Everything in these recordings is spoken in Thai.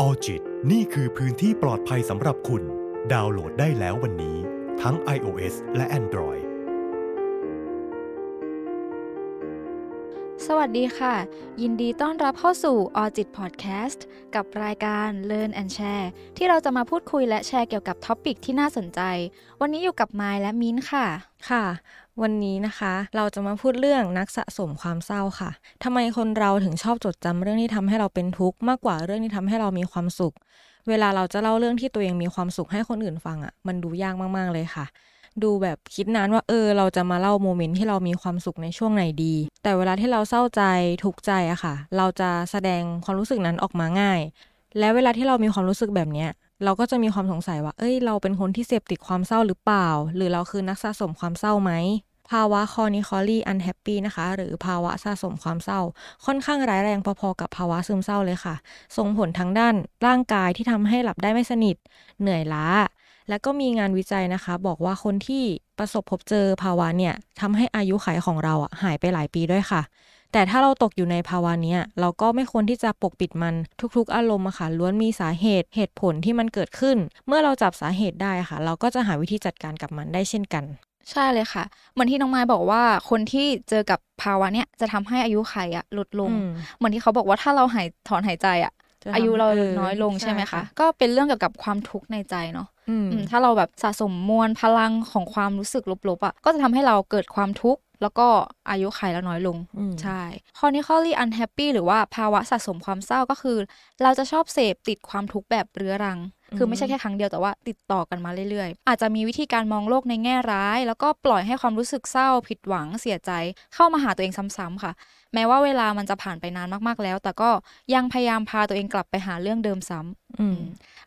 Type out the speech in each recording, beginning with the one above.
Alljit นี่คือพื้นที่ปลอดภัยสำหรับคุณ ดาวน์โหลดได้แล้ววันนี้ ทั้ง iOS และ Android สวัสดีค่ะ ยินดีต้อนรับเข้าสู่ Alljit พอดแคสต์กับรายการ Learn and Share ที่เราจะมาพูดคุยและแชร์เกี่ยวกับ topic ที่น่าสนใจ วันนี้อยู่กับไมล์และมิ้นท์ค่ะ ค่ะ วันนี้นะคะ เราจะมาพูดเรื่องนักสะสมความเศร้าค่ะทำไมคนเราถึงชอบจดจำเรื่องที่ทำให้เราเป็นทุกข์มากกว่าเรื่องที่ทำให้เรามีความสุข เวลาเราจะเล่าเรื่องที่ตัวเองมีความสุขให้คนอื่นฟังอะ่ะ มันดูยากมากๆเลยค่ะ ดูแบบคิดนานว่าเออ เราจะมาเล่าโมเมนต์ที่เรามีความสุขในช่วงไหนดี แต่เวลาที่เราเศร้าใจทุกข์ใจอะค่ะ เราจะแสดงความรู้สึกนั้นออกมาง่าย และเวลาที่เรามีความรู้สึกแบบเนี้ยเราก็จะมีความสงสัยว่า เอ้ย เราเป็นคนที่เสพติดความเศร้าหรือเปล่า หรือเราคือนักสะสมความเศร้าไหม ภาวะ chronically unhappy นะคะ หรือภาวะสะสมความเศร้า ค่อนข้างร้ายแรงพอๆกับภาวะซึมเศร้าเลยค่ะ ส่งผลทั้งด้านร่างกายที่ทำให้หลับได้ไม่สนิท เหนื่อยล้า และก็มีงานวิจัยนะคะ บอกว่าคนที่ประสบพบเจอภาวะเนี่ยทำให้อายุขัยของเราหายไปหลายปีด้วยค่ะแต่ถ้าเราตกอยู่ในภาวะนี้เราก็ไม่ควรที่จะปกปิดมันทุกๆ อารมณ์อะค่ะล้วนมีสาเหตุเหตุผลที่มันเกิดขึ้น เมื่อเราจับสาเหตุได้ค่ะ เราก็จะหาวิธีจัดการกับมันได้เช่นกัน ใช่เลยค่ะ เหมือนที่น้องไม้บอกว่าคนที่เจอกับภาวะเนี้ยจะทำให้อายุไขอะลดลงอืมเหมือนที่เขาบอกว่าถ้าเราหายถอนหายใจอะจะทำอายุเราเออน้อยลงใช่ใช่ไหมคะค่ะก็เป็นเรื่องเกี่ยวกับความทุกข์ในใจเนาะอืมอืมถ้าเราแบบสะสมมวลพลังของความรู้สึกลบๆอะก็จะทำให้เราเกิดความทุกข์แล้วก็อายุขัยเราน้อยลงอืมใช่ chronically unhappy หรือว่าภาวะสะสมความเศร้าก็คือ เราจะชอบเสพติดความทุกข์แบบเรื้อรัง คือไม่ใช่แค่ครั้งเดียวแต่ว่าติดต่อกันมาเรื่อยๆ อาจจะมีวิธีการมองโลกในแง่ร้าย แล้วก็ปล่อยให้ความรู้สึกเศร้าผิดหวังเสียใจ เข้ามาหาตัวเองซ้ำๆค่ะ แม้ว่าเวลามันจะผ่านไปนานมากๆแล้ว แต่ก็ยังพยายามพาตัวเองกลับไปหาเรื่องเดิมซ้ำอืม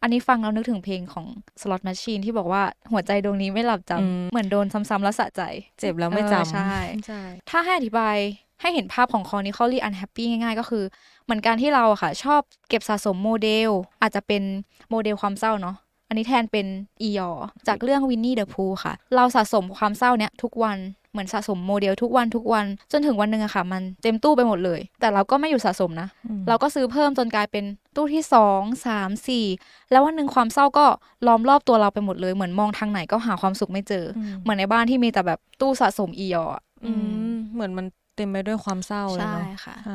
อันนี้ฟังแล้วนึกถึงเพลงของ Slot Machine ที่บอกว่าหัวใจดวงนี้ไม่หลับจอืมำเหมือนโดนซ้ำๆแล้วสะใจ เจ็บแล้วไม่เออจำใช่ใช่ ถ้าให้อธิบาย ให้เห็นภาพของ chronically unhappy ง่ายๆ ก็คือ เหมือนการที่เราอะค่ะ ชอบเก็บสะสมโมเดล อาจจะเป็นโมเดลความเศร้าเนาะอันนี้แทนเป็นอียอจากเรื่อง Winnie the Pooh ค่ะ เราสะสมความเศร้าเนี้ยทุกวันเหมือนสะสมโมเดลทุกวันทุกวัน จนถึงวันหนึ่งอะค่ะ มันเต็มตู้ไปหมดเลย แต่เราก็ไม่หยุดสะสมนะอืมเราก็ซื้อเพิ่มจนกลายเป็นตู้ที่สองสามสี่แล้ววันหนึ่งความเศร้าก็ล้อมรอบตัวเราไปหมดเลย เหมือนมองทางไหนก็หาความสุขไม่เจออมเหมือนในบ้านที่มีแต่แบบตู้สะสมอียออะอืมเหมือนมัน เต็มไปด้วยความเศร้าเลยใช่เนาะค่ะใช่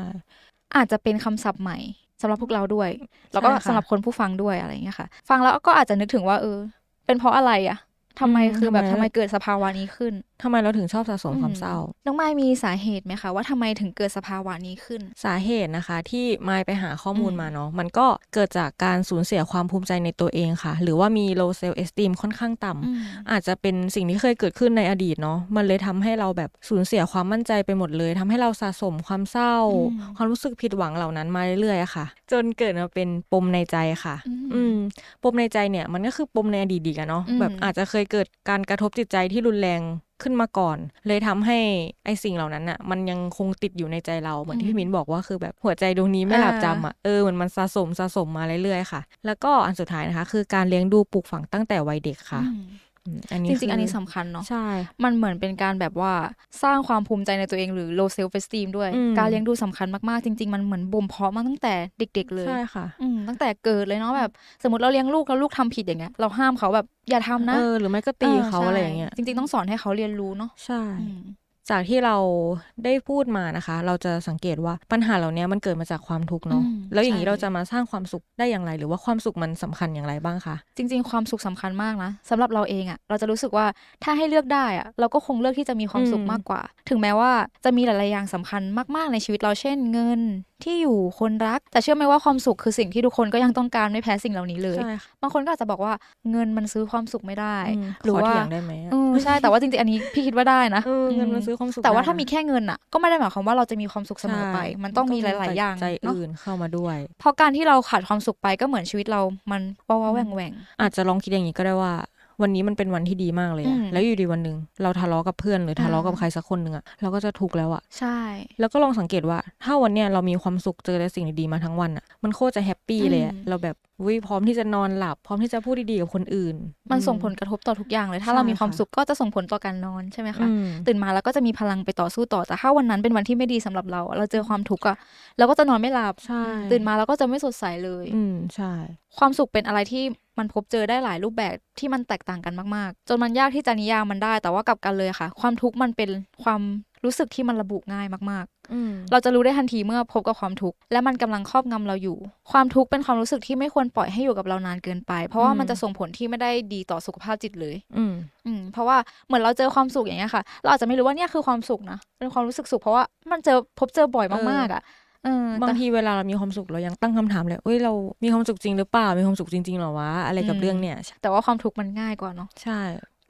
อาจจะเป็นคำศัพท์ใหม่สำหรับพวกเราด้วย แล้วก็ใช่ค่ะสำหรับคนผู้ฟังด้วยอะไรอย่างเงี้ยค่ะ ฟังแล้วก็อาจจะนึกถึงว่าเออ เป็นเพราะอะไรอะทำไมอืมคือแบบทำทำไมไมเกิดสภาวะนี้ขึ้น ทำไมเราถึงชอบสะสมความเศร้า น้องไม้มีสาเหตุไหมคะ ว่าทำไมถึงเกิดสภาวะนี้ขึ้น สาเหตุนะคะ ที่มายไปหาข้อมูลอืมมาเนาะมันก็เกิดจากการสูญเสียความภูมิใจในตัวเองค่ะ หรือว่ามี low self esteem ค่อนข้างต่ำอืมอาจจะเป็นสิ่งที่เคยเกิดขึ้นในอดีตเนาะมันเลยทำให้เราแบบสูญเสียความมั่นใจไปหมดเลยทำให้เราสะสมความเศร้าอืมความรู้สึกผิดหวังเหล่านั้นมาเรื่อยๆอะค่ะ จนเกิดมาเป็นปมในใจค่ะอืมอืมปมในใจเนี่ยมันก็คือปมในอดีตดีกันเนาะอืมแบบอาจจะเคยเกิดการกระทบจิตใจที่รุนแรง ขึ้นมาก่อน เลยทำให้ไอ้สิ่งเหล่านั้นอะมันยังคงติดอยู่ในใจเราเหมือนที่พี่มิ้นบอกว่าคือแบบหัวใจดวงนี้ไม่หลับจำอะเออเหมือนมันสะสมสะสมมาเรื่อยๆค่ะ แล้วก็อันสุดท้ายนะคะ คือการเลี้ยงดูปลูกฝังตั้งแต่วัยเด็กค่ะ อืมอืมอันนี้จริง ๆ อันนี้คืสำคัญเนาะใช่ มันเหมือนเป็นการแบบว่าสร้างความภูมิใจในตัวเองหรือ low self esteem ด้วยอืมการเลี้ยงดูสำคัญมากๆ จริง ๆ มันเหมือนบ่มเพาะมาตั้งแต่เด็ก ๆ เลยใช่ค่ะอืมตั้งแต่เกิดเลยเนาะแบบ สมมติเราเลี้ยงลูกแล้วลูกทำผิดอย่างเงี้ยเราห้ามเขาแบบอย่าทำนะเออหรือไม่ก็ตีเขาใช่อะไรอย่างเงี้ยจริง ๆ ต้องสอนให้เขาเรียนรู้เนาะใช่อืม จากที่เราได้พูดมานะคะ เราจะสังเกตว่าปัญหาเหล่านี้มันเกิดมาจากความทุกข์เนาะอืมแล้วอย่างนี้ใช่เราจะมาสร้างความสุขได้อย่างไร หรือว่าความสุขมันสำคัญอย่างไรบ้างคะจริง ๆ ความสุขสำคัญมากนะสำหรับเราเองอะเราจะรู้สึกว่าถ้าให้เลือกได้อะเราก็คงเลือกที่จะมีความสุขอืมมากกว่า ถึงแม้ว่าจะมีหลายๆอย่างสำคัญมาก ๆในชีวิตเราเช่นเงินที่อยู่คนรัก แต่เชื่อไหมว่าความสุขคือสิ่งที่ทุกคนก็ยังต้องการไม่แพ้สิ่งเหล่านี้เลยใช่ค่ะบางคนก็อาจจะบอกว่าเงินมันซื้อความสุขไม่ได้อืมหรือขอว่าเถียงได้ไหมอะเออใช่แต่ว่าจริงๆอันนี้พี่คิดว่าได้นะเออเงินมันซื้อความสุขแต่ว่าได้ถ้ามีนะแค่เงินอะก็ไม่ได้หมายความว่าเราจะมีความสุขเสมอไปใช่มันต้องมีหลาย ๆ อย่างใจเนาะอื่นเข้ามาด้วย เพราะการที่เราขาดความสุขไปก็เหมือนชีวิตเรามันว้าวๆแหว่งแหว่งอาจจะลองคิดอย่างนี้ก็ได้ว่า วันนี้มันเป็นวันที่ดีมากเลยอือะมแล้วอยู่ดีวันหนึ่งเราทะเลาะกับเพื่อนหรือทะเลาะกับอ่าใครสักคนหนึ่งอะเราก็จะทุกข์แล้วอะใช่ แล้วก็ลองสังเกตว่า ถ้าวันเนี้ยเรามีความสุขเจอแต่สิ่งดีๆมาทั้งวันอะมันโคตรจะแฮปปี้เลยอะอืมเราแบบวิพร้อมที่จะนอนหลับ พร้อมที่จะพูดดีๆกับคนอื่น มันส่งอืผลกระทบต่อทุกอย่างเลย ถ้าใช่เรามีความค่ะสุขก็จะส่งผลต่อการนอนใช่ไหมคะอืมตื่นมาแล้วก็จะมีพลังไปต่อสู้ต่อแต่ถ้าวันนั้นเป็นวันที่ไม่ดีสำหรับเราอะเราเจอความทุกข์อะเราก็จะนอนไม่หลับใช่ตื่นมาแล้วก็จะไม่สดใสเลย อืมใช่ ความสุขเป็นอะไรที่ มันพบเจอได้หลายรูปแบบที่มันแตกต่างกันมากๆ จนมันยากที่จะนิยามมันได้ แต่ว่ากลับกันเลยค่ะ ความทุกข์มันเป็นความรู้สึกที่มันระบุง่ายมากอืมๆเราจะรู้ได้ทันทีเมื่อพบกับความทุกข์และมันกำลังครอบงำเราอยู่ ความทุกข์เป็นความรู้สึกที่ไม่ควรปล่อยให้อยู่กับเรานานเกินไป เพราะว่ามันจะส่งผลที่ไม่ได้ดีต่อสุขภาพจิตเลยอืมอืมเพราะว่าเหมือนเราเจอความสุขอย่างเงี้ยค่ะ เราอาจจะไม่รู้ว่าเนี่ยคือความสุขนะเป็นความรู้สึกสุขเพราะว่ามันเจอพบเจอบ่อยมากๆอะเออ บางแต่ทีเวลาเรามีความสุขเรายังตั้งคำถามเลยเอ้ยเรามีความสุขจริงหรือเปล่า มีความสุขจริงๆหรอวะ อะไรกับอืมเรื่องเนี่ย แต่ว่าความทุกข์มันง่ายกว่าเนาะ ใช่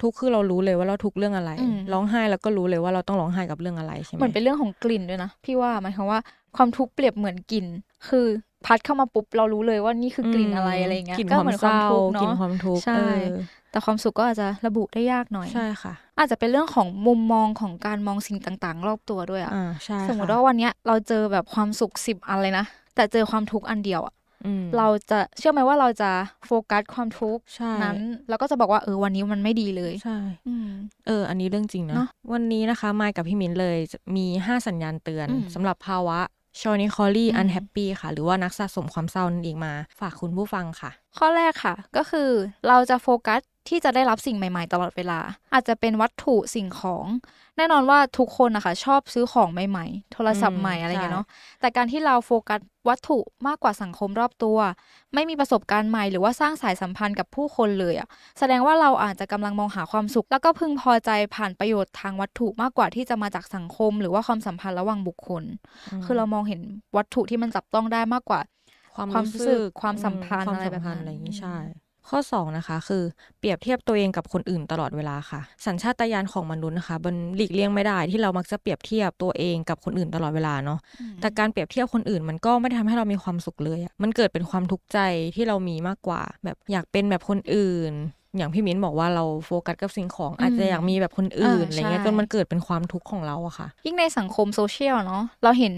ทุกข์คือเรารู้เลยว่าเราทุกข์เรื่องอะไรอืมร้องไห้แล้วก็รู้เลยว่าเราต้องร้องไห้กับเรื่องอะไรใช่ไหมเหมือนเป็นเรื่องของกลิ่นด้วยนะ พี่ว่าหมายความว่าความทุกข์เปรียบเหมือนกลิ่น คือ พัดเข้ามาปุ๊บเรารู้เลยว่านี่คือกลิ่นอะไรอะไรเงี้ยกลิ่นก็ความเหมือนเศความร้าทุกข์กลิ่นเนาะความทุกข์ใช่เออแต่ความสุขก็อาจจะระบุได้ยากหน่อยใช่ค่ะ อาจจะเป็นเรื่องของมุมมองของการมองสิ่งต่างๆ รอบตัวด้วยอะอ่าใช่สมมติค่ะว่าวันเนี้ยเราเจอแบบความสุขสิบอันเลยนะแต่เจอความทุกข์อันเดียวอะอืมเราจะเชื่อไหมว่าเราจะโฟกัสความทุกข์ใช่นั้น แล้วก็จะบอกว่าเออวันนี้มันไม่ดีเลยใช่อืมเออ อันนี้เรื่องจริงนะเนอะวันนี้นะคะมายกับพี่มิ้นเลยจะมี 5 สัญญาณเตือนอืมสำหรับภาวะ chronically อืม unhappy ค่ะ หรือว่านักสะสมความเศร้านั่นเองมา ฝากคุณผู้ฟังค่ะ ข้อแรกค่ะ ก็คือเราจะโฟกัส ที่จะได้รับสิ่งใหม่ๆ ตลอดเวลา อาจจะเป็นวัตถุสิ่งของ แน่นอนว่าทุกคนนะคะชอบซื้อของใหม่ๆ โทรศัพท์ใหม่อะไรอย่างเงี้ยเนาะแต่การที่เราโฟกัสวัตถุมากกว่าสังคมรอบตัว ไม่มีประสบการณ์ใหม่หรือว่าสร้างสายสัมพันธ์กับผู้คนเลยอะแสดงว่าเราอาจจะกำลังมองหาความสุข แล้วก็พึงพอใจผ่านประโยชน์ทางวัตถุมากกว่าที่จะมาจากสังคม หรือว่าความสัมพันธ์ระหว่างบุคคล คือเรามองเห็นวัตถุที่มันจับต้องได้มากกว่า ความความรู้สึกความสัมพันธ์ความอะไรแบบสัมพันธ์นั้นอะไรอย่างนี้อืมใช่ ข้อ 2 นะคะ คือเปรียบเทียบตัวเองกับคนอื่นตลอดเวลาค่ะ สัญชาตญาณของมนุษย์นะคะมันหลีกเลี่ยงไม่ได้ที่เรามักจะเปรียบเทียบตัวเองกับคนอื่นตลอดเวลาเนาะอืมแต่การเปรียบเทียบคนอื่นมันก็ไม่ได้ทำให้เรามีความสุขเลยอะมันเกิดเป็นความทุกข์ใจที่เรามีมากกว่า แบบอยากเป็นแบบคนอื่นอย่างพี่มิ้นบอกว่าเราโฟกัสกับสิ่งของอาจจะอยากมีแบบคนอื่นอ่าอะไรเงี้ยใช่จนมันเกิดเป็นความทุกข์ของเราอะค่ะ ยิ่งในสังคมโซเชียลเนาะเราเห็น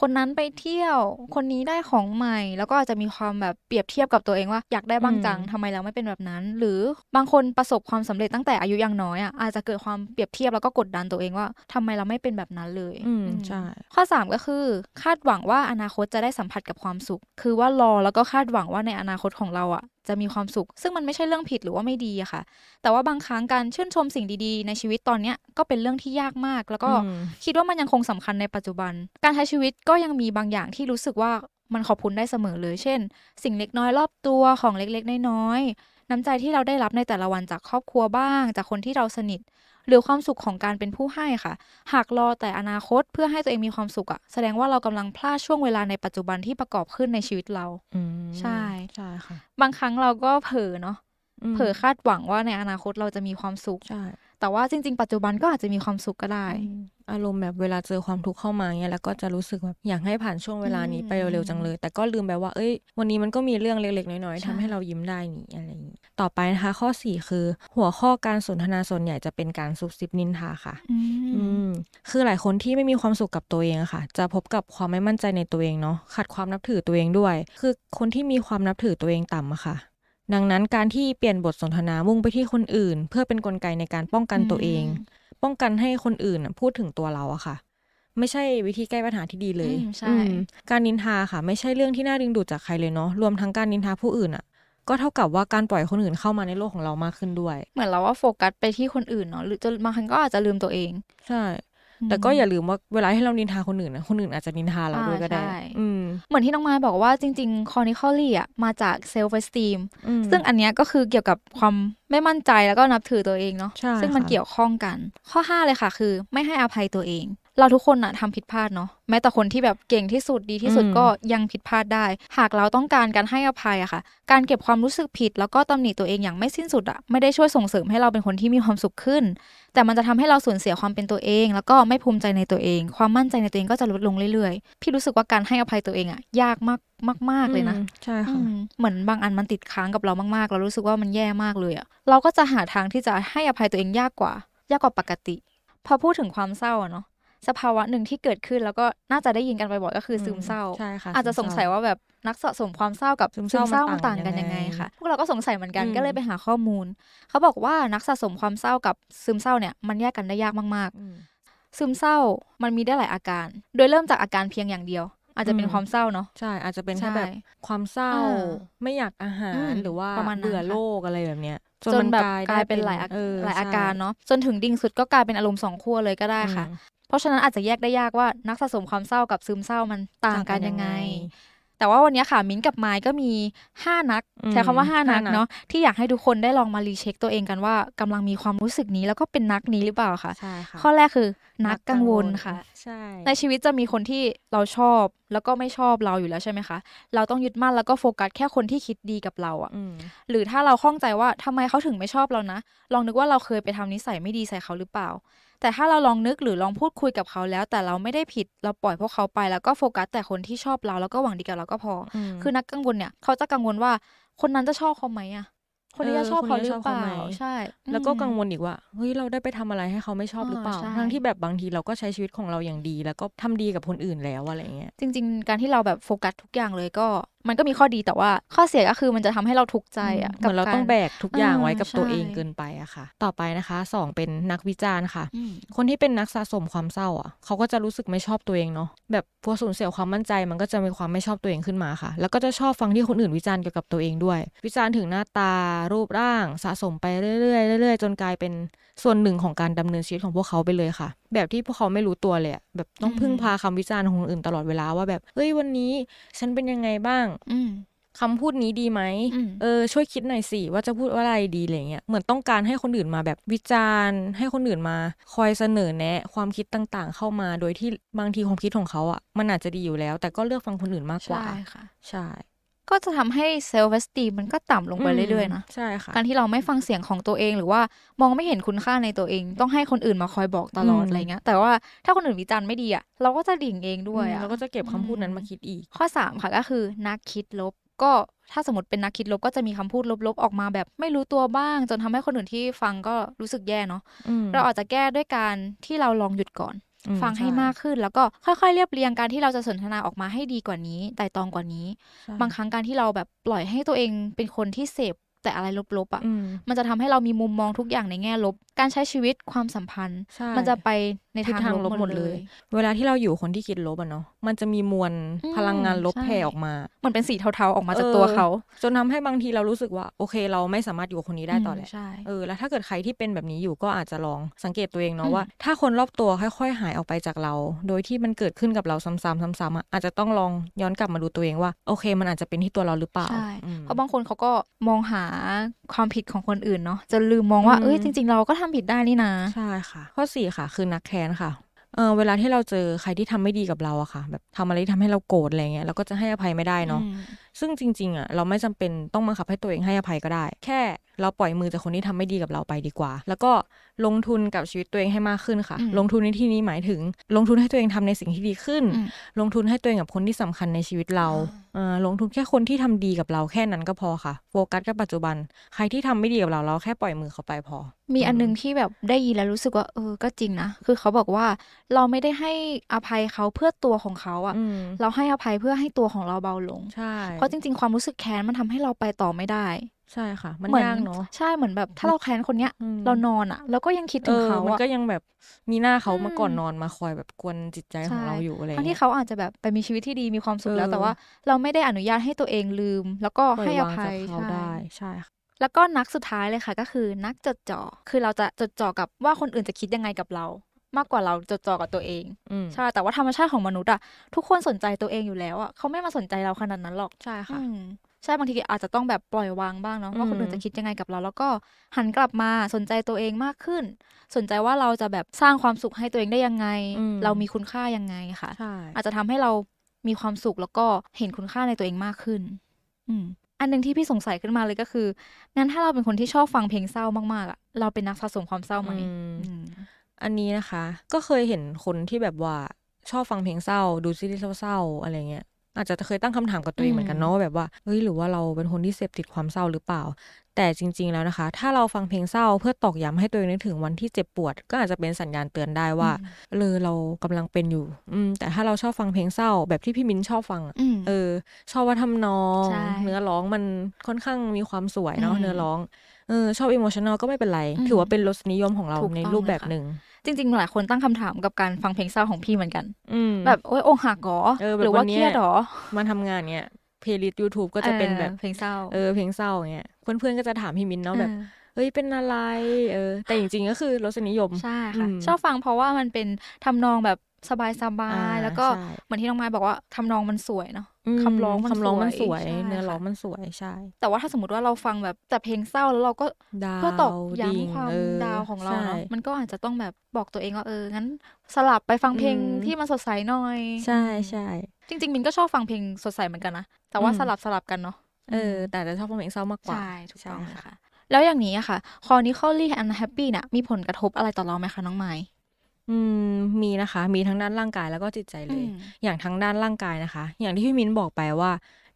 คนนั้นไปเที่ยว คนนี้ได้ของใหม่ แล้วก็อาจจะมีความแบบเปรียบเทียบกับตัวเองว่าอยากได้บ้างจังอืมทำไมเราไม่เป็นแบบนั้น หรือบางคนประสบความสำเร็จตั้งแต่อายุยังน้อยอะอาจจะเกิดความเปรียบเทียบแล้วก็กดดันตัวเองว่าทำไมเราไม่เป็นแบบนั้นเลยอืมอืมใช่ข้อ 3 ก็คือ คาดหวังว่าอนาคตจะได้สัมผัสกับความสุข คือว่ารอแล้วก็คาดหวังว่าในอนาคตของเราอะจะมีความสุข ซึ่งมันไม่ใช่เรื่องผิดหรือว่าไม่ดีอะค่ะ แต่ว่าบางครั้งการชื่นชมสิ่งดีๆ ในชีวิตตอนเนี้ยก็เป็นเรื่องที่ยากมาก แล้วก็อืมคิดว่ามันยังคงสำคัญในปัจจุบัน การใช้ชีวิตก็ยังมีบางอย่างที่รู้สึกว่ามันขอบคุณได้เสมอเลย เช่น สิ่งเล็กน้อยรอบตัวของเล็กๆน้อยๆน้ำใจที่เราได้รับในแต่ละวันจากครอบครัวบ้าง จากคนที่เราสนิท หรือความสุขของการเป็นผู้ให้ค่ะ หากรอแต่อนาคตเพื่อให้ตัวเองมีความสุขอะแสดงว่าเรากำลังพลาดช่วงเวลาในปัจจุบันที่ประกอบขึ้นในชีวิตเราอืมใช่ใช่ค่ะ บางครั้งเราก็เผลอเนาะมเผลอคาดหวังว่าในอนาคตเราจะมีความสุขใช่แต่ว่าจริง ๆ ปัจจุบันก็อาจจะมีความสุขก็ได้อืมอารมณ์แบบเวลาเจอความทุกข์เข้ามาเงี้ยแล้วก็จะรู้สึกแบบอยากให้ผ่านช่วงเวลานี้ไปอืมเร็วๆจังเลย แต่ก็ลืมไปว่า เอ้ย วันนี้มันก็มีเรื่องเล็กๆ น้อยๆใช่ทำให้เรายิ้มได้นี่อะไรอย่างนี้ ต่อไปนะคะ ข้อ 4 คือ หัวข้อการสนทนาส่วนใหญ่จะเป็นการซุบซิบนินทาค่ะอือืมมคือหลายคนที่ไม่มีความสุขกับตัวเองอะค่ะ จะพบกับความไม่มั่นใจในตัวเองเนาะขาดความนับถือตัวเองด้วย คือคนที่มีความนับถือตัวเองต่ำอะค่ะดังนั้นการที่เปลี่ยนบทสนทนามุ่งไปที่คนอื่น เพื่อเป็นกลไกในการป้องกันตัวเอง ป้องกันให้คนอื่นน่ะพูดถึงตัวเราอะค่ะ ไม่ใช่วิธีแก้ปัญหาที่ดีเลยอืมใช่อืมการนินทาค่ะ ไม่ใช่เรื่องที่น่าดึงดูดจากใครเลยเนาะรวมทั้งการนินทาผู้อื่นอะ ก็เท่ากับว่าการปล่อยคนอื่นเข้ามาในโลกของเรามากขึ้นด้วย เหมือนเราว่าโฟกัสไปที่คนอื่นเนาะหรือจะบางครั้งก็อาจจะลืมตัวเอง ใช่ แต่ก็อย่าลืมว่าเวลาที่เรานินทาคนอื่นนะคนอื่นอาจจะนินทาเราด้วยก็ได้อ่าใช่อืมเหมือนที่น้องไม้บอกว่าจริงๆ chronically อะมาจาก self-esteem อืมซึ่งอันเนี้ยก็คือเกี่ยวกับความไม่มั่นใจแล้วก็นับถือตัวเองเนาะใช่ซึ่งมันค่ะเกี่ยวข้องกัน ข้อ 5 เลยค่ะ คือ ไม่ให้อภัยตัวเอง เราทุกคนอะทำผิดพลาดเนาะแม้แต่คนที่แบบเก่งที่สุดดีที่สุดอืมก็ยังผิดพลาดได้ หากเราต้องการการให้อภัยอะค่ะ การเก็บความรู้สึกผิด แล้วก็ตำหนิตัวเองอย่างไม่สิ้นสุดอะไม่ได้ช่วยส่งเสริมให้เราเป็นคนที่มีความสุขขึ้น แต่มันจะทำให้เราสูญเสียความเป็นตัวเอง แล้วก็ไม่ภูมิใจในตัวเอง ความมั่นใจในตัวเองก็จะลดลงเรื่อยๆ พี่รู้สึกว่าการให้อภัยตัวเองอะยากมากมาก ๆ เลยนะอืมใช่อืค่ะมเหมือนบางอันมันติดค้างกับเรามากๆ เรารู้สึกว่ามันแย่มากเลยอะเราก็จะหาทางที่จะให้อภัยตัวเองยากกว่า ยากกว่าปกติ พอพูดถึงความเศร้าอะเนาะ สภาวะหนึ่งที่เกิดขึ้น แล้วก็น่าจะได้ยินกันบ่อยๆก็คือซึมเศร้าใช่ค่ะอาจจะสงสัยว่าแบบนักสะสมความเศร้ากับซึซึมมเศเศร้าร้ามัมันนต่าต่างงกักันนยัยังงไงไงคะพวกเราก็สงสัยเหมือนกันอืมก็เลยไปหาข้อมูล เขาบอกว่านักสะสมความเศร้ากับซึมเศร้าเนี่ยมันแยกกันได้ยากมากอืมๆซึมเศร้ามันมีได้หลายอาการ โดยเริ่มจากอาการเพียงอย่างเดียว อาจจะเป็นอืมความเศร้าเนาะใช่อาจจะเป็นแค่ใช่แบบความเศร้าอ่าไม่อยากอาหารอืมหรือว่าประมาณนั้นเบื่อค่ะโลกอะไรแบบเนี้ยจนมันแบบได้กลายเป็นหลายอาเออหลายอาใช่การเนาะจนถึงดิ่งสุดก็กลายเป็นอารมณ์สองขั้วเลยก็ได้ค่ะอืม เพราะฉะนั้นอาจจะแยกได้ยากว่านักสะสมความเศร้ากับซึมเศร้ามันต่างกันยังไงต่างกันยังไงแต่ว่าวันนี้ค่ะมิ้นท์กับไม้ก็มี 5 นักอืมใช้คำว่า5นักห้านักเนาะที่อยากให้ทุกคนได้ลองมารีเช็คตัวเองกันว่ากำลังมีความรู้สึกนี้แล้วก็เป็นนักนี้หรือเปล่าค่ะใช่ค่ะข้อแรกคือนักกังวลค่ะใช่ในชีวิตจะมีคนที่เราชอบแล้วก็ไม่ชอบเราอยู่แล้วใช่ไหมคะ เราต้องยึดมั่นแล้วก็โฟกัสแค่คนที่คิดดีกับเราอะอืมหรือถ้าเราข้องใจว่าทำไมเขาถึงไม่ชอบเรานะ ลองนึกว่าเราเคยไปทำนิสัยไม่ดีใส่เขาหรือเปล่า แต่ถ้าเราลองนึกหรือลองพูดคุยกับเขาแล้ว แต่เราไม่ได้ผิดเราปล่อยพวกเขาไปแล้วก็โฟกัสแต่คนที่ชอบเราแล้วก็หวังดีกับเราก็พออมคือนักกังวลเนี่ยเขาจะกังวลว่าคนนั้นจะชอบเขาไหมอะคนนี้จะชอบเขาหรือเปล่าเออคนนี้จะชอบเขาไหมใช่ แล้วก็อืมกังวลอีกว่าเฮ้ยเราได้ไปทำอะไรให้เขาไม่ชอบหรือเปล่าอ่าใช่ทั้งที่แบบบางทีเราก็ใช้ชีวิตของเราอย่างดี แล้วก็ทำดีกับคนอื่นแล้วอะไรเงี้ยจริง ๆ การที่เราแบบโฟกัสทุกอย่างเลยก็มันก็มีข้อดีแต่ว่าข้อเสียก็คือมันจะทำให้เราทุกข์ใจอะเหมือนเรากับต้องแบกทุกอย่างไว้กับใช่ตัวเองเกินไปอะค่ะ ต่อไปนะคะสองเป็นนักวิจารณ์ค่ะอืมคนที่เป็นนักสะสมความเศร้าอะเขาก็จะรู้สึกไม่ชอบตัวเองเนาะแบบพอสูญเสียความมั่นใจ มันก็จะมีความไม่ชอบตัวเองขึ้นมาค่ะ แล้วก็จะชอบฟังที่คนอื่นวิจารณ์เกี่ยวกับตัวเองด้วย วิจารณ์ถึงหน้าตารูปร่างสะสมไปเรื่อยๆเรื่อยๆจนกลายเป็นส่วนหนึ่งของการดำเนินชีวิตของพวกเขาไปเลยค่ะ แบบที่พวกเขาไม่รู้ตัวเลยอะแบบต้องพึ่งพาคำวิจารณ์ของคนอื่นตลอดเวลาว่าแบบเฮ้ยวันนี้ ฉันเป็นยังไงบ้าง อืมคำพูดนี้ดีไหมอืมเออช่วยคิดหน่อยสิว่าจะพูดว่าอะไรดีอะไรเงี้ยเหมือนต้องการให้คนอื่นมาแบบวิจารณ์ ให้คนอื่นมา คอยเสนอแนะ ความคิดต่างๆ เข้ามาโดยที่บางทีความคิดของเขาอะมันอาจจะดีอยู่แล้ว แต่ก็เลือกฟังคนอื่นมากกว่าใช่ค่ะ ใช่ ก็จะทำให้เซลฟ์เวสตีมันก็ต่ำลงไปเรื่อยๆนะใช่ค่ะการที่เราไม่ฟังเสียงของตัวเองหรือว่ามองไม่เห็นคุณค่าในตัวเอง ต้องให้คนอื่นมาคอยบอกตลอดอืมอะไรเงี้ยแต่ว่าถ้าคนอื่นวิจารณ์ไม่ดีอะเราก็จะดิ่งเองด้วยอืมอะเราก็จะเก็บคำพูดนั้นอืมมาคิดอีก ข้อสามค่ะก็คือนักคิดลบก็ถ้าสมมติเป็นนักคิดลบก็จะมีคำพูดลบๆออกมาแบบไม่รู้ตัวบ้าง จนทำให้คนอื่นที่ฟังก็รู้สึกแย่เนาะอืมเราอาจจะแก้ด้วยการที่เราลองหยุดก่อนอื ฟังให้ช่มากขึ้นแล้วก็ค่อยๆ เรียบเรียงการที่เราจะสนทนาออกมาให้ดีกว่านี้ไต่ตองกว่านี้ใช่บางครั้งการที่เราแบบปล่อยให้ตัวเองเป็นคนที่เสพ แต่อะไรลบๆอะอืมมันจะทำให้เรามีมุมมองทุกอย่างในแง่ลบ การใช้ชีวิตความสัมพันธ์ใช่มันจะไปในทิศทางทางลลบบหหมมดดเลเลยยเวลาที่เราอยู่คนที่คิดลบอะเนาะมันจะมีมวลอืมพลังงานลบใช่แผ่ออกมาเหมือนเป็นสีเทาๆออกมาจากเออตัวเขา จนทำให้บางทีเรารู้สึกว่า โอเค เราไม่สามารถอยู่กับคนนี้ได้ต่อแหละใช่เออแล้วถ้าเกิดใครที่เป็นแบบนี้อยู่ก็อาจจะลองสังเกตตัวเองอืเนาะมว่า ถ้าคนรอบตัวค่อยๆหายออกไปจากเรา โดยที่มันเกิดขึ้นกับเราซ้ำๆซ้ำๆอะอาจจะต้องลองย้อนกลับมาดูตัวเองว่า โอเค มันอาจจะเป็นที่ตัวเราหรือเปล่าใช่อืมเพราะบางคนเขาก็มองหาความผิดของคนอื่นเนาะจะลืมมองว่าอืมเอ้ยจริง ๆ เราก็ทำผิดได้นี่นะใช่ค่ะ ข้อสี่ค่ะ คือนักแค้นค่ะเออเวลาที่เราเจอใครที่ทำไม่ดีกับเราอะค่ะ แบบทำอะไรที่ทำให้เราโกรธอะไรเงี้ยเราก็จะให้อภัยไม่ได้เนาะอืม ซึ่งจริง ๆอะเราไม่จำเป็นต้องบังคับให้ตัวเองให้อภัยก็ได้ แค่เราปล่อยมือจากคนที่ทำไม่ดีกับเราไปดีกว่า แล้วก็ลงทุนกับชีวิตตัวเองให้มากขึ้นค่ะอืมลงทุนในที่นี้หมายถึง ลงทุนให้ตัวเองทำในสิ่งที่ดีขึ้นอืมลงทุนให้ตัวเองกับคนที่สำคัญในชีวิตเราเออลงทุนแค่คนที่ทำดีกับเราแค่นั้นก็พอค่ะ โฟกัสกับปัจจุบัน ใครที่ทำไม่ดีกับเราเราแค่ปล่อยมือเขาไปพอ มีอันนึงที่แบบได้ยินแล้วรู้สึกว่าเออก็จริงนะ คือเขาบอกว่าเราไม่ได้ให้อภัยเขาเพื่อตัวของเขาอะอืมเราให้อภัยเพื่อให้ตัวของเราเบาลง ใช่ เพราะจริง ๆ ความรู้สึกแค้นมันทำให้เราไปต่อไม่ได้ ใช่ค่ะ มันเหมืยากเนาะใช่เหมือนแบบ ถ้าเราแค้นคนเนี้ยอืมเรานอนอะเราก็ยังคิดเอถึงอเขามันอะก็ยังแบบมีหน้าเขามาก่อนอืมนอนมาคอยแบบกวนจิตใจของใช่เราอยู่อะไรทั้งที่เงี้ยเขาอาจจะแบบไปมีชีวิตที่ดีมีความสุขแล้วเออแต่ว่า เราไม่ได้อนุญาตให้ตัวเองลืม แล้วก็ปล่อให้ยอวางภัจากยเขาใช่ได้ใช่ค่ะแล้วก็นักสุดท้ายเลยค่ะ ก็คือนักจดจ่อ คือเราจะจดจ่อกับว่าคนอื่นจะคิดยังไงกับเรา มากกว่าเราจดจ่อกับตัวเองอืมใช่แต่ว่าธรรมชาติของมนุษย์อะทุกคนสนใจตัวเองอยู่แล้วอะเขาไม่มาสนใจเราขนาดนั้นหรอกใช่ค่ะอืมใช่บางทีอาจจะต้องแบบปล่อยวางบ้างเนาะว่าคนอื่นจะคิดยังไงกับเรา แล้วก็หันกลับมาสนใจตัวเองมากขึ้น สนใจว่าเราจะแบบสร้างความสุขให้ตัวเองได้ยังไงอืมเรามีคุณค่ายังไงค่ะใช่อาจจะทำให้เรามีความสุขแล้วก็เห็นคุณค่าในตัวเองมากขึ้น อืมอันหนึ่งที่พี่สงสัยขึ้นมาเลยก็คืองั้นถ้าเราเป็นคนที่ชอบฟังเพลงเศร้ามากๆอะเราเป็นนักสะสมความเศร้าไหม อืมอืมอันนี้นะคะ ก็เคยเห็นคนที่แบบว่าชอบฟังเพลงเศร้า ดูซีรีส์เศร้าๆอะไรเงี้ยอาจจะเคยตั้งคำถามกับตัวเองเหมือนกันเนาะว่าแบบว่าเฮ้ยหรือว่าเราเป็นคนที่เสพติดความเศร้าหรือเปล่า แต่จริง ๆแล้วนะคะ ถ้าเราฟังเพลงเศร้าเพื่อตอกย้ำให้ตัวเองนึกถึงวันที่เจ็บปวด ก็อาจจะเป็นสัญญาณเตือนได้ว่าเออเรากำลังเป็นอยู่ อืมแต่ถ้าเราชอบฟังเพลงเศร้า แบบที่พี่มิ้นชอบฟังอะอืมเออ ชอบว่าทำนองใช่เนื้อร้องมันค่อนข้างมีความสวยเนาะอืมเนื้อร้องเออชอบอิโมชันแนลก็ไม่เป็นไรอืมถือว่าเป็นรสนิยมของเราถูกในต้องรูปแบบเลยค่ะหนึ่ง จริงๆ หลายคนตั้งคำถามกับการฟังเพลงเศร้าของพี่เหมือนกัน อืมแบบโอ๊ยอกหักเหรอเออแบบหรือว่าวันเนี้เคยรียดเหรอมาทำงานเนี่ย playlist YouTube ก็จะเป็นแบบออเพลงเศร้าเออเพลงเศร้าอย่างเงี้ยเพื่อนๆก็จะถามพี่มินเนาะแบบเออเฮ้ยเป็นอะไรเออแต่จริงๆก็คือรสนิยมใช่ค่ะอืมชอบฟังเพราะว่ามันเป็นทำนองแบบ สบายอ่าๆแล้วก็ใช่เหมือนที่น้องไม้บอกว่าทำนองมันสวยเนาะมคำร้องมันคำร้องมันสสววยยใช่เนื้อร้องค่ะมันสวยใช่ แต่ว่าถ้าสมมติว่าเราฟังแบบแต่เพลงเศร้าแล้วเราก็ down เพื่อตอกดิ่งย้ำความเออดาวของเราเนาะใช่มันก็อาจจะต้องแบบบอกตัวเองว่าเอองั้น สลับไปฟังเพลงอืมที่มันสดใสหน่อย ใช่ใช่จริงๆมินก็ชอบฟังเพลงสดใสเหมือนกันนะแต่ว่าอืมสลับสลับกันเนาะเออ แต่จะชอบฟังเพลงเศร้ามากกว่าใช่ถูกต้องใช่เลยค่ะแล้วอย่างนี้อะค่ะ chronically unhappy เนี่ยมีผลกระทบอะไรต่อเราไหมคะน้องไม้ อืมมีนะคะ มีทั้งด้านร่างกายแล้วก็จิตใจเลยอืมอย่างทั้งด้านร่างกายนะคะ อย่างที่พี่มิ้นบอกไปว่า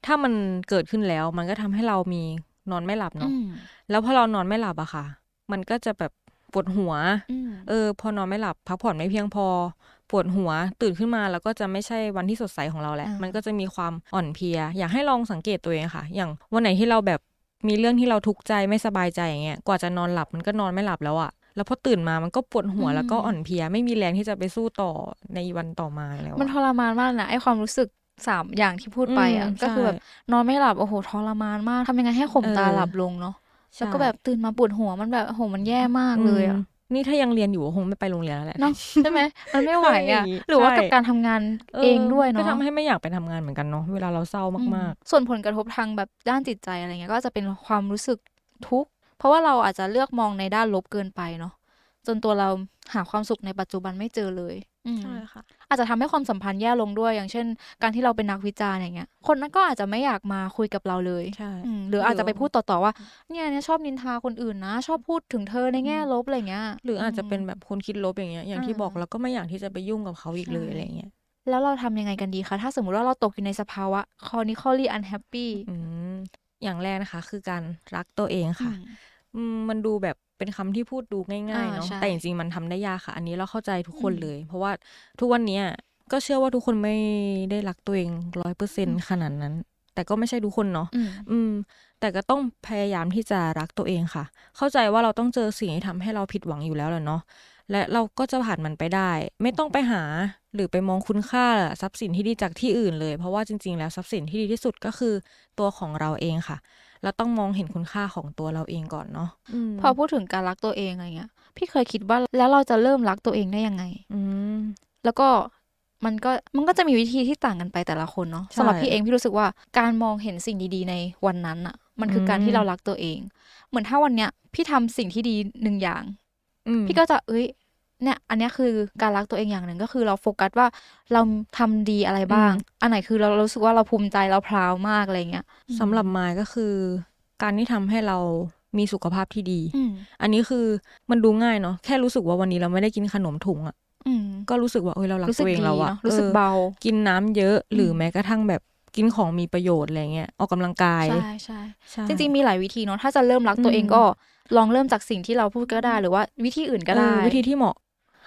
ถ้ามันเกิดขึ้นแล้ว มันก็ทำให้เรามีนอนไม่หลับเนาะอืมแล้วพอเรานอนไม่หลับอะค่ะ มันก็จะแบบปวดหัวอืมเออ พอนอนไม่หลับ พักผ่อนไม่เพียงพอ ปวดหัว ตื่นขึ้นมาแล้วก็จะไม่ใช่วันที่สดใสของเราแหละอ่ามัมันก็จะมีความอ่อนเพลีย อยากให้ลองสังเกตตัวเองค่ะ อย่างวันไหนที่เราแบบมีเรื่องที่เราทุกข์ใจไม่สบายใจอย่างเงี้ย กว่าจะนอนหลับมันก็นอนไม่หลับแล้วอะ แล้วพอตื่นมามันก็ปวดหัวแล้วก็อ่อนเพลียไม่มีแรงที่จะไปสู้ต่อในวันต่อมาแล้วอะมันทรมานมากนะไอความรู้สึกสามอย่างที่พูดไปอะอืมก็คือใช่แบบนอนไม่หลับโอ้โหทรมานมากทำยังไงให้ข่มตาเออหลับลงเนาะใช่แล้วก็แบบตื่นมาปวดหัวมันแบบโอ้โหมันแย่มากเลยอะมนี่ถ้ายังเรียนอยู่ก็คงไม่ไปโรงเรียนแล้วแหละเนาะใช่ไหมมันไม่ไหวใช่อะหรือว่าใช่กับการทำงานเองด้วยก็เนาะทำให้ไม่อยากไปทำงานเหมือนกันเนาะเวลาเราเศร้ามากส่วนผลกระทบทางแบบด้านจิตใจอะไรเงี้ยก็จะเป็นความรู้สึกทุกข์เพ ราะว่าเราอาจจะเลือกมองในด้านลบเกินไปเนาะจนตัวเราหาความสุขในปัจจุบันไม่เจอเลยอืมๆใช่ค่ะ อาจจะทำให้ความสัมพันธ์แย่ลงด้วย อย่างเช่น การที่เราเป็นนักวิจารณ์อย่างเงี้ย คนนั้นก็อาจจะไม่อยากมาคุยกับเราเลยใช่อืมหรืออาจจะไปพูดต่อๆว่า เนี่ยเนี่ยชอบนินทาคนอื่นนะ ชอบพูดถึงเธอในแง่ลบอะไรเงี้ย หรืออาจจะเป็นแบบคนคิดลบอย่างเงี้ย อย่างที่อ่าบอกเราก็ไม่อยากที่จะไปยุ่งกับเขาอีกเลยใช่อะไรเงี้ย แล้วเราทำยังไงกันดีคะ ถ้าสมมติว่าเราตกอยู่ในสภาวะ chronically unhappy อืมอย่างแรกนะคะ คือการรักตัวเองค่ะอื มอืมมันดูแบบเป็นคำที่พูดดูง่ายๆอ่าเนาะใช่แต่จริงๆมันทำได้ยากค่ะ อันนี้เราเข้าใจทุกคนอืมเลย เพราะว่าทุกวันเนี้ยก็เชื่อว่าทุกคนไม่ได้รักตัวเองร้อยเปอร์เซ็นขนาดนั้น แต่ก็ไม่ใช่ทุกคนเนาะอืมอืมแต่ก็ต้องพยายามที่จะรักตัวเองค่ะ เข้าใจว่าเราต้องเจอสิ่งที่ทำให้เราผิดหวังอยู่แล้วแหละเนาะและเราก็จะผ่านมันไปได้ ไม่ต้องไปหาหรือไปมองคุณค่าทรัพย์สินที่ดีจากที่อื่นเลย เพราะว่าจริง ๆ แล้วทรัพย์สินที่ดีที่สุดก็คือตัวของเราเองค่ะ เราต้องมองเห็นคุณค่าของตัวเราเองก่อนเนาะมพอพูดถึงการรักตัวเองอะไรเงี้ย พี่เคยคิดว่าแล้วเราจะเริ่มรักตัวเองได้ยังไง อืมแล้วก็มันก็มันก็จะมีวิธีที่ต่างกันไปแต่ละคนเนาะใช่สำหรับพี่เองพี่รู้สึกว่าการมองเห็นสิ่งดีๆ ในวันนั้นอะมันคือการอืมที่เรารักตัวเอง เหมือนถ้าวันเนี้ยพี่ทำสิ่งที่ดีหนึ่งอย่างอืมพี่ก็จะเอ้ย เนี่ยอันเนี้ยคือการรักตัวเองอย่างหนึ่งก็คือเราโฟกัสว่าเราทำดีอะไรบ้าง อันไหนคือเรารู้สึกว่าเราภูมิใจเราพราวมากอะไรเงี้ยสำหรับมายก็คือ การที่ทำให้เรามีสุขภาพที่ดีอืมอันนี้คือมันดูง่ายเนาะแค่รู้สึกว่าวันนี้เราไม่ได้กินขนมถุงอะอืมก็รู้สึกว่าเอ้ยเรารักรู้สึตักวเองดีแล้วอะเนาะรู้สึกออเบา กินน้ำเยอะหรืออมแม้กระทั่งแบบกินของมีประโยชน์อะไรเงี้ยออกกำลังกายใช่ใช่ใช่จริงๆมีหลายวิธีเนาะถ้าจะเริ่มรักตัวเองอืมก็ลองเริ่มจากสิ่งที่เราพูดก็ได้ หรือว่าวิธีอื่นก็ได้เออวิธีที่เหมาะ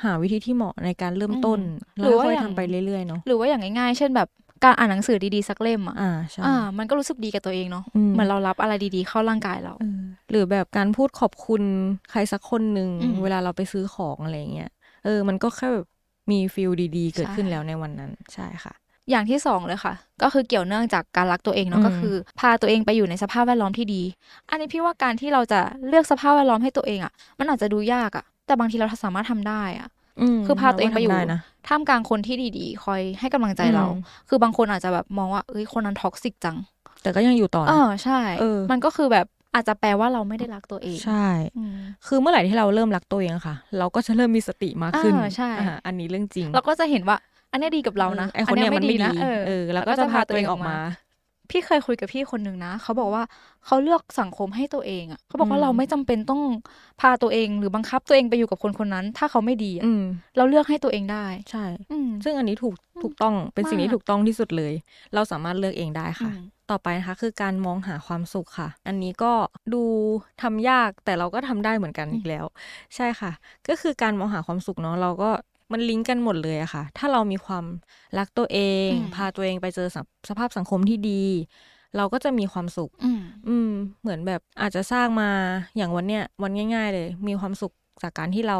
หาวิธีที่เหมาะในการเริ่มต้นอืมแล้วหรือว่าค่อยอย่างทำไปเรื่อยๆเนาะหรือว่าอย่างง่ายๆ เช่นแบบการอ่านหนังสือดีๆสักเล่มอะอ่าใช่อ่ามันก็รู้สึกดีกับตัวเองเนาะอืมเหมือนเรารับอะไรดีๆเข้าร่างกายเราเออหรือแบบการพูดขอบคุณใครสักคนหนึ่งอืมเวลาเราไปซื้อของอะไรเงี้ยเออ มันก็แค่แบบมีฟิลดีๆ เกิดใช่ขึ้นแล้วในวันนั้นใช่ค่ะ อย่างที่สองเลยค่ะ ก็คือเกี่ยวเนื่องจากการรักตัวเองเนาะอืมก็คือ พาตัวเองไปอยู่ในสภาพแวดล้อมที่ดี อันนี้พี่ว่าการที่เราจะเลือกสภาพแวดล้อมให้ตัวเองอะ มันอาจจะดูยากอะ แต่บางทีเราสามารถทำได้อะมคือพาตัวเองไปอยู่ราก็ทำด้นะท่ามกลางคนที่ดีๆ คอยให้กำลังใจเราอืมคือบางคนอาจจะแบบมองว่าเอ้ยคนนั้นท็อกซิกจัง แต่ก็ยังอยู่ต่อเอนะอใช่เออมันก็คือแบบอาจจะแปลว่าเราไม่ได้รักตัวเอง ใช่อืมคือเมื่อไหร่ที่เราเริ่มรักตัวเองอะค่ะ เราก็จะเริ่มมีสติมากขึ้นอ่าใช่อ่าอันนี้เรื่องจริง เราก็จะเห็นว่า อันเนี้ยดีกับเรานะออไอคนเนี้ยมันไม่ดีนะเออเออ แล้วก็จะพาตัวเองออกมา พี่เคยคุยกับพี่คนหนึ่งนะ เขาบอกว่าเขาเลือกสังคมให้ตัวเองอะ เขาบอกว่าอืมเราไม่จำเป็นต้องพาตัวเองหรือบังคับตัวเองไปอยู่กับคนคนนั้น ถ้าเขาไม่ดีอะอืมเราเลือกให้ตัวเองได้ ใช่อืมซึ่งอันนี้ถูกถูกต้องเป็นสิ่งที่มากถูกต้องที่สุดเลย เราสามารถเลือกเองได้ค่ะอืมต่อไปนะคะคือการมองหาความสุขค่ะ อันนี้ก็ดูทำยากแต่เราก็ทำได้เหมือนกันอีกแล้ว ใช่ค่ะ ก็คือการมองหาความสุขเนาะเราก็ มันลิงก์กันหมดเลยอะค่ะ ถ้าเรามีความรักตัวเองอืมพาตัวเองไปเจอสภสภาพสังคมที่ดี เราก็จะมีความสุขอืมอืม เหมือนแบบอาจจะสร้างมาอย่างวันเนี้ยวันง่าย ๆ เลย มีความสุขจากการที่เรา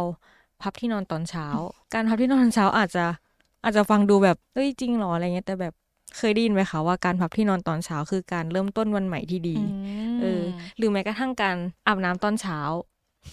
พับที่นอนตอนเช้า การพับที่นอนตอนเช้าอาจจะอาจจะฟังดูแบบเอ้ยจริงเหรออะไรเงี้ยแต่แบบเคยได้ยินไหมคะว่าการพับที่นอนตอนเช้าคือการเริ่มต้นวันใหม่ที่ดี เออ หรือแม้กระทั่งการอาบน้ำตอนเช้า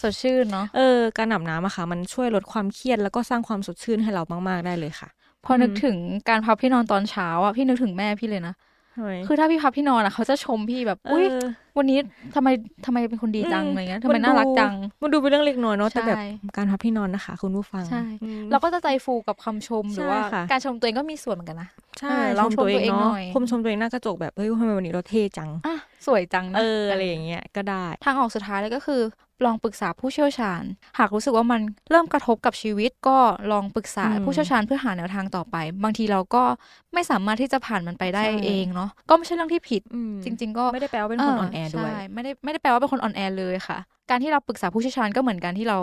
สดชื่นเนาะเออการอาบน้ำอะค่ะ มันช่วยลดความเครียดแล้วก็สร้างความสดชื่นให้เรามาก ๆ ได้เลยค่ะ พอนึกอืมถึงการพับพี่นอนตอนเช้าอะพี่นึกถึงแม่พี่เลยนะทำไมคือถ้าพี่พับพี่นอนอะเขาจะชมพี่แบบเออุ้ยอวันนี้ทำไมทำไมเป็นคนดีจังอืมอะไรเงี้ยทำไมมันน่ารักดูจัง มันดูเป็นเรื่องเล็กน้อยเนาะแต่แบบใช่การพับที่นอนนะคะ คุณผู้ฟังใช่อืมเราก็จะใจฟูกับคำชมหรือว่าใช่ค่ะการชมตัวเองก็มีส่วนเหมือนกันนะใช่เออลองชมตัวเองหน่อยชมชมตัวเองหน้ากระจกแบบเฮ้ยทำไมวันนี้เราเท่จังอะ สวยจังนะเอออะไรอย่างเงี้ยก็ได้ ทางออกสุดท้ายเลยก็คือ ลองปรึกษาผู้เชี่ยวชาญ หากรู้สึกว่ามันเริ่มกระทบกับชีวิตก็ลองปรึกษาอืมผู้เชี่ยวชาญเพื่อหาแนวทางต่อไป บางทีเราก็ไม่สามารถที่จะผ่านมันไปได้ใช่เองเนาะก็ไม่ใช่เรื่องที่ผิดอืมจริง ๆ ก็ไม่ได้แปลว่าเป็นคนอ่อนแอด้วยใช่ไม่ได้ไม่ได้แปลว่าเป็นคนอ่อนแอเลยค่ะ การที่เราปรึกษาผู้เชี่ยวชาญก็เหมือนกันที่เรา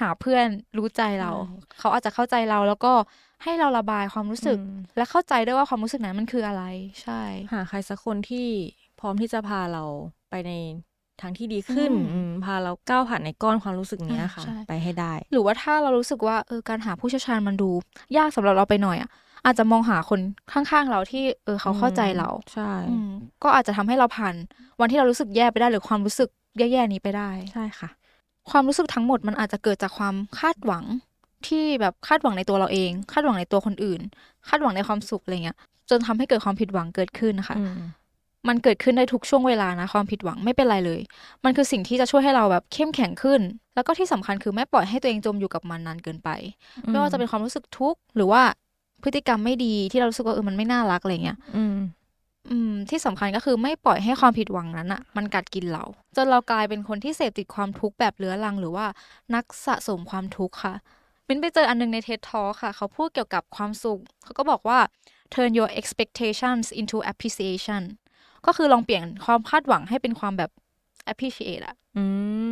หาเพื่อนรู้ใจเราใช่เขาอาจจะเข้าใจเราแล้วก็ให้เราระบายความรู้สึกอืมและเข้าใจด้วยว่าความรู้สึกนั้นมันคืออะไร ใช่ หาใครสักคนที่ พร้อมที่จะพาเราไปในทางที่ดีขึ้นอืมอืมพาเราก้าวผ่านในก้อนความรู้สึกเนี้ยค่ะใช่ไปให้ได้ หรือว่าถ้าเรารู้สึกว่าเออการหาผู้เชี่ยวชาญมันดู ยากสำหรับเราไปหน่อยอะอาจจะมองหาคนข้างๆเราที่เออเขาเข้าใจเราใช่อืมก็อาจจะทำให้เราผ่านวันที่เรารู้สึกแย่ไปได้หรือความรู้สึกแย่ๆนี้ไปได้ใช่ค่ะ ความรู้สึกทั้งหมดมันอาจจะเกิดจากความคาดหวังที่แบบคาดหวังในตัวเราเอง คาดหวังในตัวคนอื่น คาดหวังในความสุขอะไรเงี้ยจนทำให้เกิดความผิดหวังเกิดขึ้นนะคะอื มมันเกิดขึ้นได้ทุกช่วงเวลานะความผิดหวังไม่เป็นไรเลย มันคือสิ่งที่จะช่วยให้เราแบบเข้มแข็งขึ้น แล้วก็ที่สำคัญคือไม่ปล่อยให้ตัวเองจมอยู่กับมันนานเกินไป ไม่ว่าจะเป็นความรู้สึกทุกข์หรือว่าพฤติกรรมไม่ดีที่เรารู้สึกว่าเออมันไม่น่ารักอะไรเงี้ยอืมอืมที่สำคัญก็คือไม่ปล่อยให้ความผิดหวังนั้นอะมันกัดกินเรา จนเรากลายเป็นคนที่เสพติดความทุกข์แบบเรื้อรัง หรือว่านักสะสมความทุกข์ค่ะมินไปเจออันนึงในเท็ t ทอค่ะ เขาพูดเกี่ยวกับความสุข เขาก็บอกว่า turn your expectations into appreciation ก็คือลองเปลี่ยนความคาดหวังให้เป็นความแบบ appreciate อะอื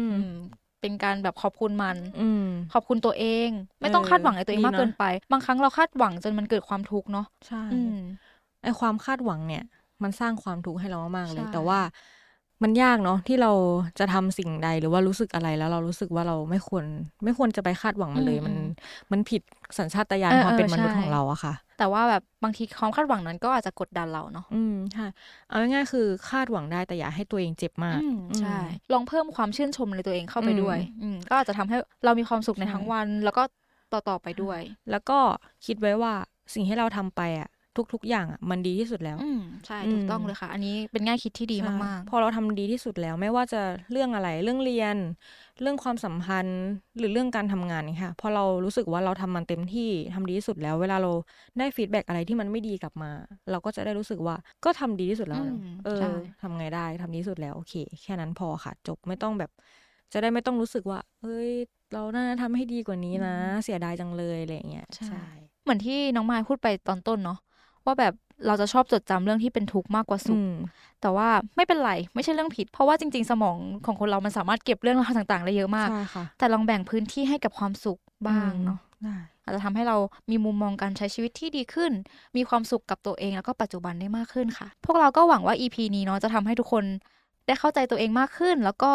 มอืมเป็นการแบบขอบคุณมันอืมขอบคุณตัวเอง ไม่ต้องเออคาดหวังในตัวเองดีมากนะเกินไป บางครั้งเราคาดหวังจนมันเกิดความทุกข์เนาะใช่อืมไอความคาดหวังเนี่ย มันสร้างความทุกข์ให้เรามากๆเลยใช่แต่ว่า มันยากเนาะที่เราจะทำสิ่งใดหรือว่ารู้สึกอะไรแล้วเรารู้สึกว่าเราไม่ควร ไม่ควรจะไปคาดหวังมันเลย มันมันผิดสัญชาตญาณเออความเป็นเออมนุษย์ใช่ของเราอะค่ะ แต่ว่าแบบบางทีความคาดหวังนั้นก็อาจจะกดดันเราเนาะอืมใช่เอาง่ายๆคือคาดหวังได้แต่อย่าให้ตัวเองเจ็บมากอืมอืมใช่ลองเพิ่มความชื่นชมในตัวเองเข้าไปอืมด้วย อืมก็อาจจะทำให้เรามีความสุขในใช่ทั้งวัน แล้วก็ต่อๆไปด้วย แล้วก็คิดไว้ว่าสิ่งที่เราทำไปอะ ทุก ๆ อย่างอะมันดีที่สุดแล้วอืมใช่อืมถูกต้องเลยค่ะ อันนี้เป็นง่ายคิดที่ดีใช่มากพอเราทำดีที่สุดแล้วไม่ว่าจะเรื่องอะไรเรื่องเรียน เรื่องความสัมพันธ์หรือเรื่องการทำงานเนี่ยค่ะพอเรารู้สึกว่าเราทำมันเต็มที่ทำดีที่สุดแล้ว เวลาเราได้ feedback อะไรที่มันไม่ดีกลับมา เราก็จะได้รู้สึกว่าก็ทำดีที่สุดแล้วนะอืมเออใช่ทำไงได้ทำดีที่สุดแล้วโอเค แค่นั้นพอค่ะ จบไม่ต้องแบบ จะได้ไม่ต้องรู้สึกว่าเอ้ยเราน่าจะทำให้ดีกว่านี้นะ เสียดายจังเลยอะไรอย่างเงี้ยใช่ๆเหมือนที่น้องมายพูดไปตอนต้นเนาะ ว่าแบบเราจะชอบจดจำเรื่องที่เป็นทุกข์มากกว่าสุข อืมแต่ว่าไม่เป็นไรไม่ใช่เรื่องผิด เพราะว่าจริง ๆ สมองของคนเรามันสามารถเก็บเรื่องราวต่างๆได้เยอะมากใช่ค่ะแต่ลองแบ่งพื้นที่ให้กับความสุขบ้างเนาะได้อาจจะทำให้เรามีมุมมองการใช้ชีวิตที่ดีขึ้น มีความสุขกับตัวเองแล้วก็ปัจจุบันได้มากขึ้นค่ะ พวกเราก็หวังว่า EP นี้เนาะจะทำให้ทุกคนได้เข้าใจตัวเองมากขึ้น แล้วก็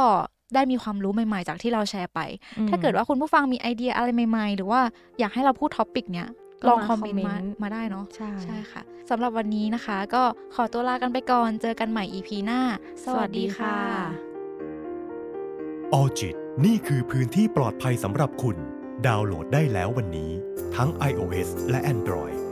ได้มีความรู้ใหม่ ๆ จากที่เราแชร์ไปอืมถ้าเกิดว่าคุณผู้ฟังมีไอเดียอะไรใหม่ ๆ หรือว่าอยากให้เราพูด topic เนี้ยก็ ลองมาคอมเมนต์มาคอมเมนต์มาได้เนาะใช่ใช่ค่ะสำหรับวันนี้นะคะ ก็ขอตัวลากันไปก่อน เจอกันใหม่ EP หน้า สวัสดีค่ะออจิตนี่คือพื้นที่ปลอดภัยสำหรับคุณ ดาวน์โหลดได้แล้ววันนี้ ทั้ง iOS และ Android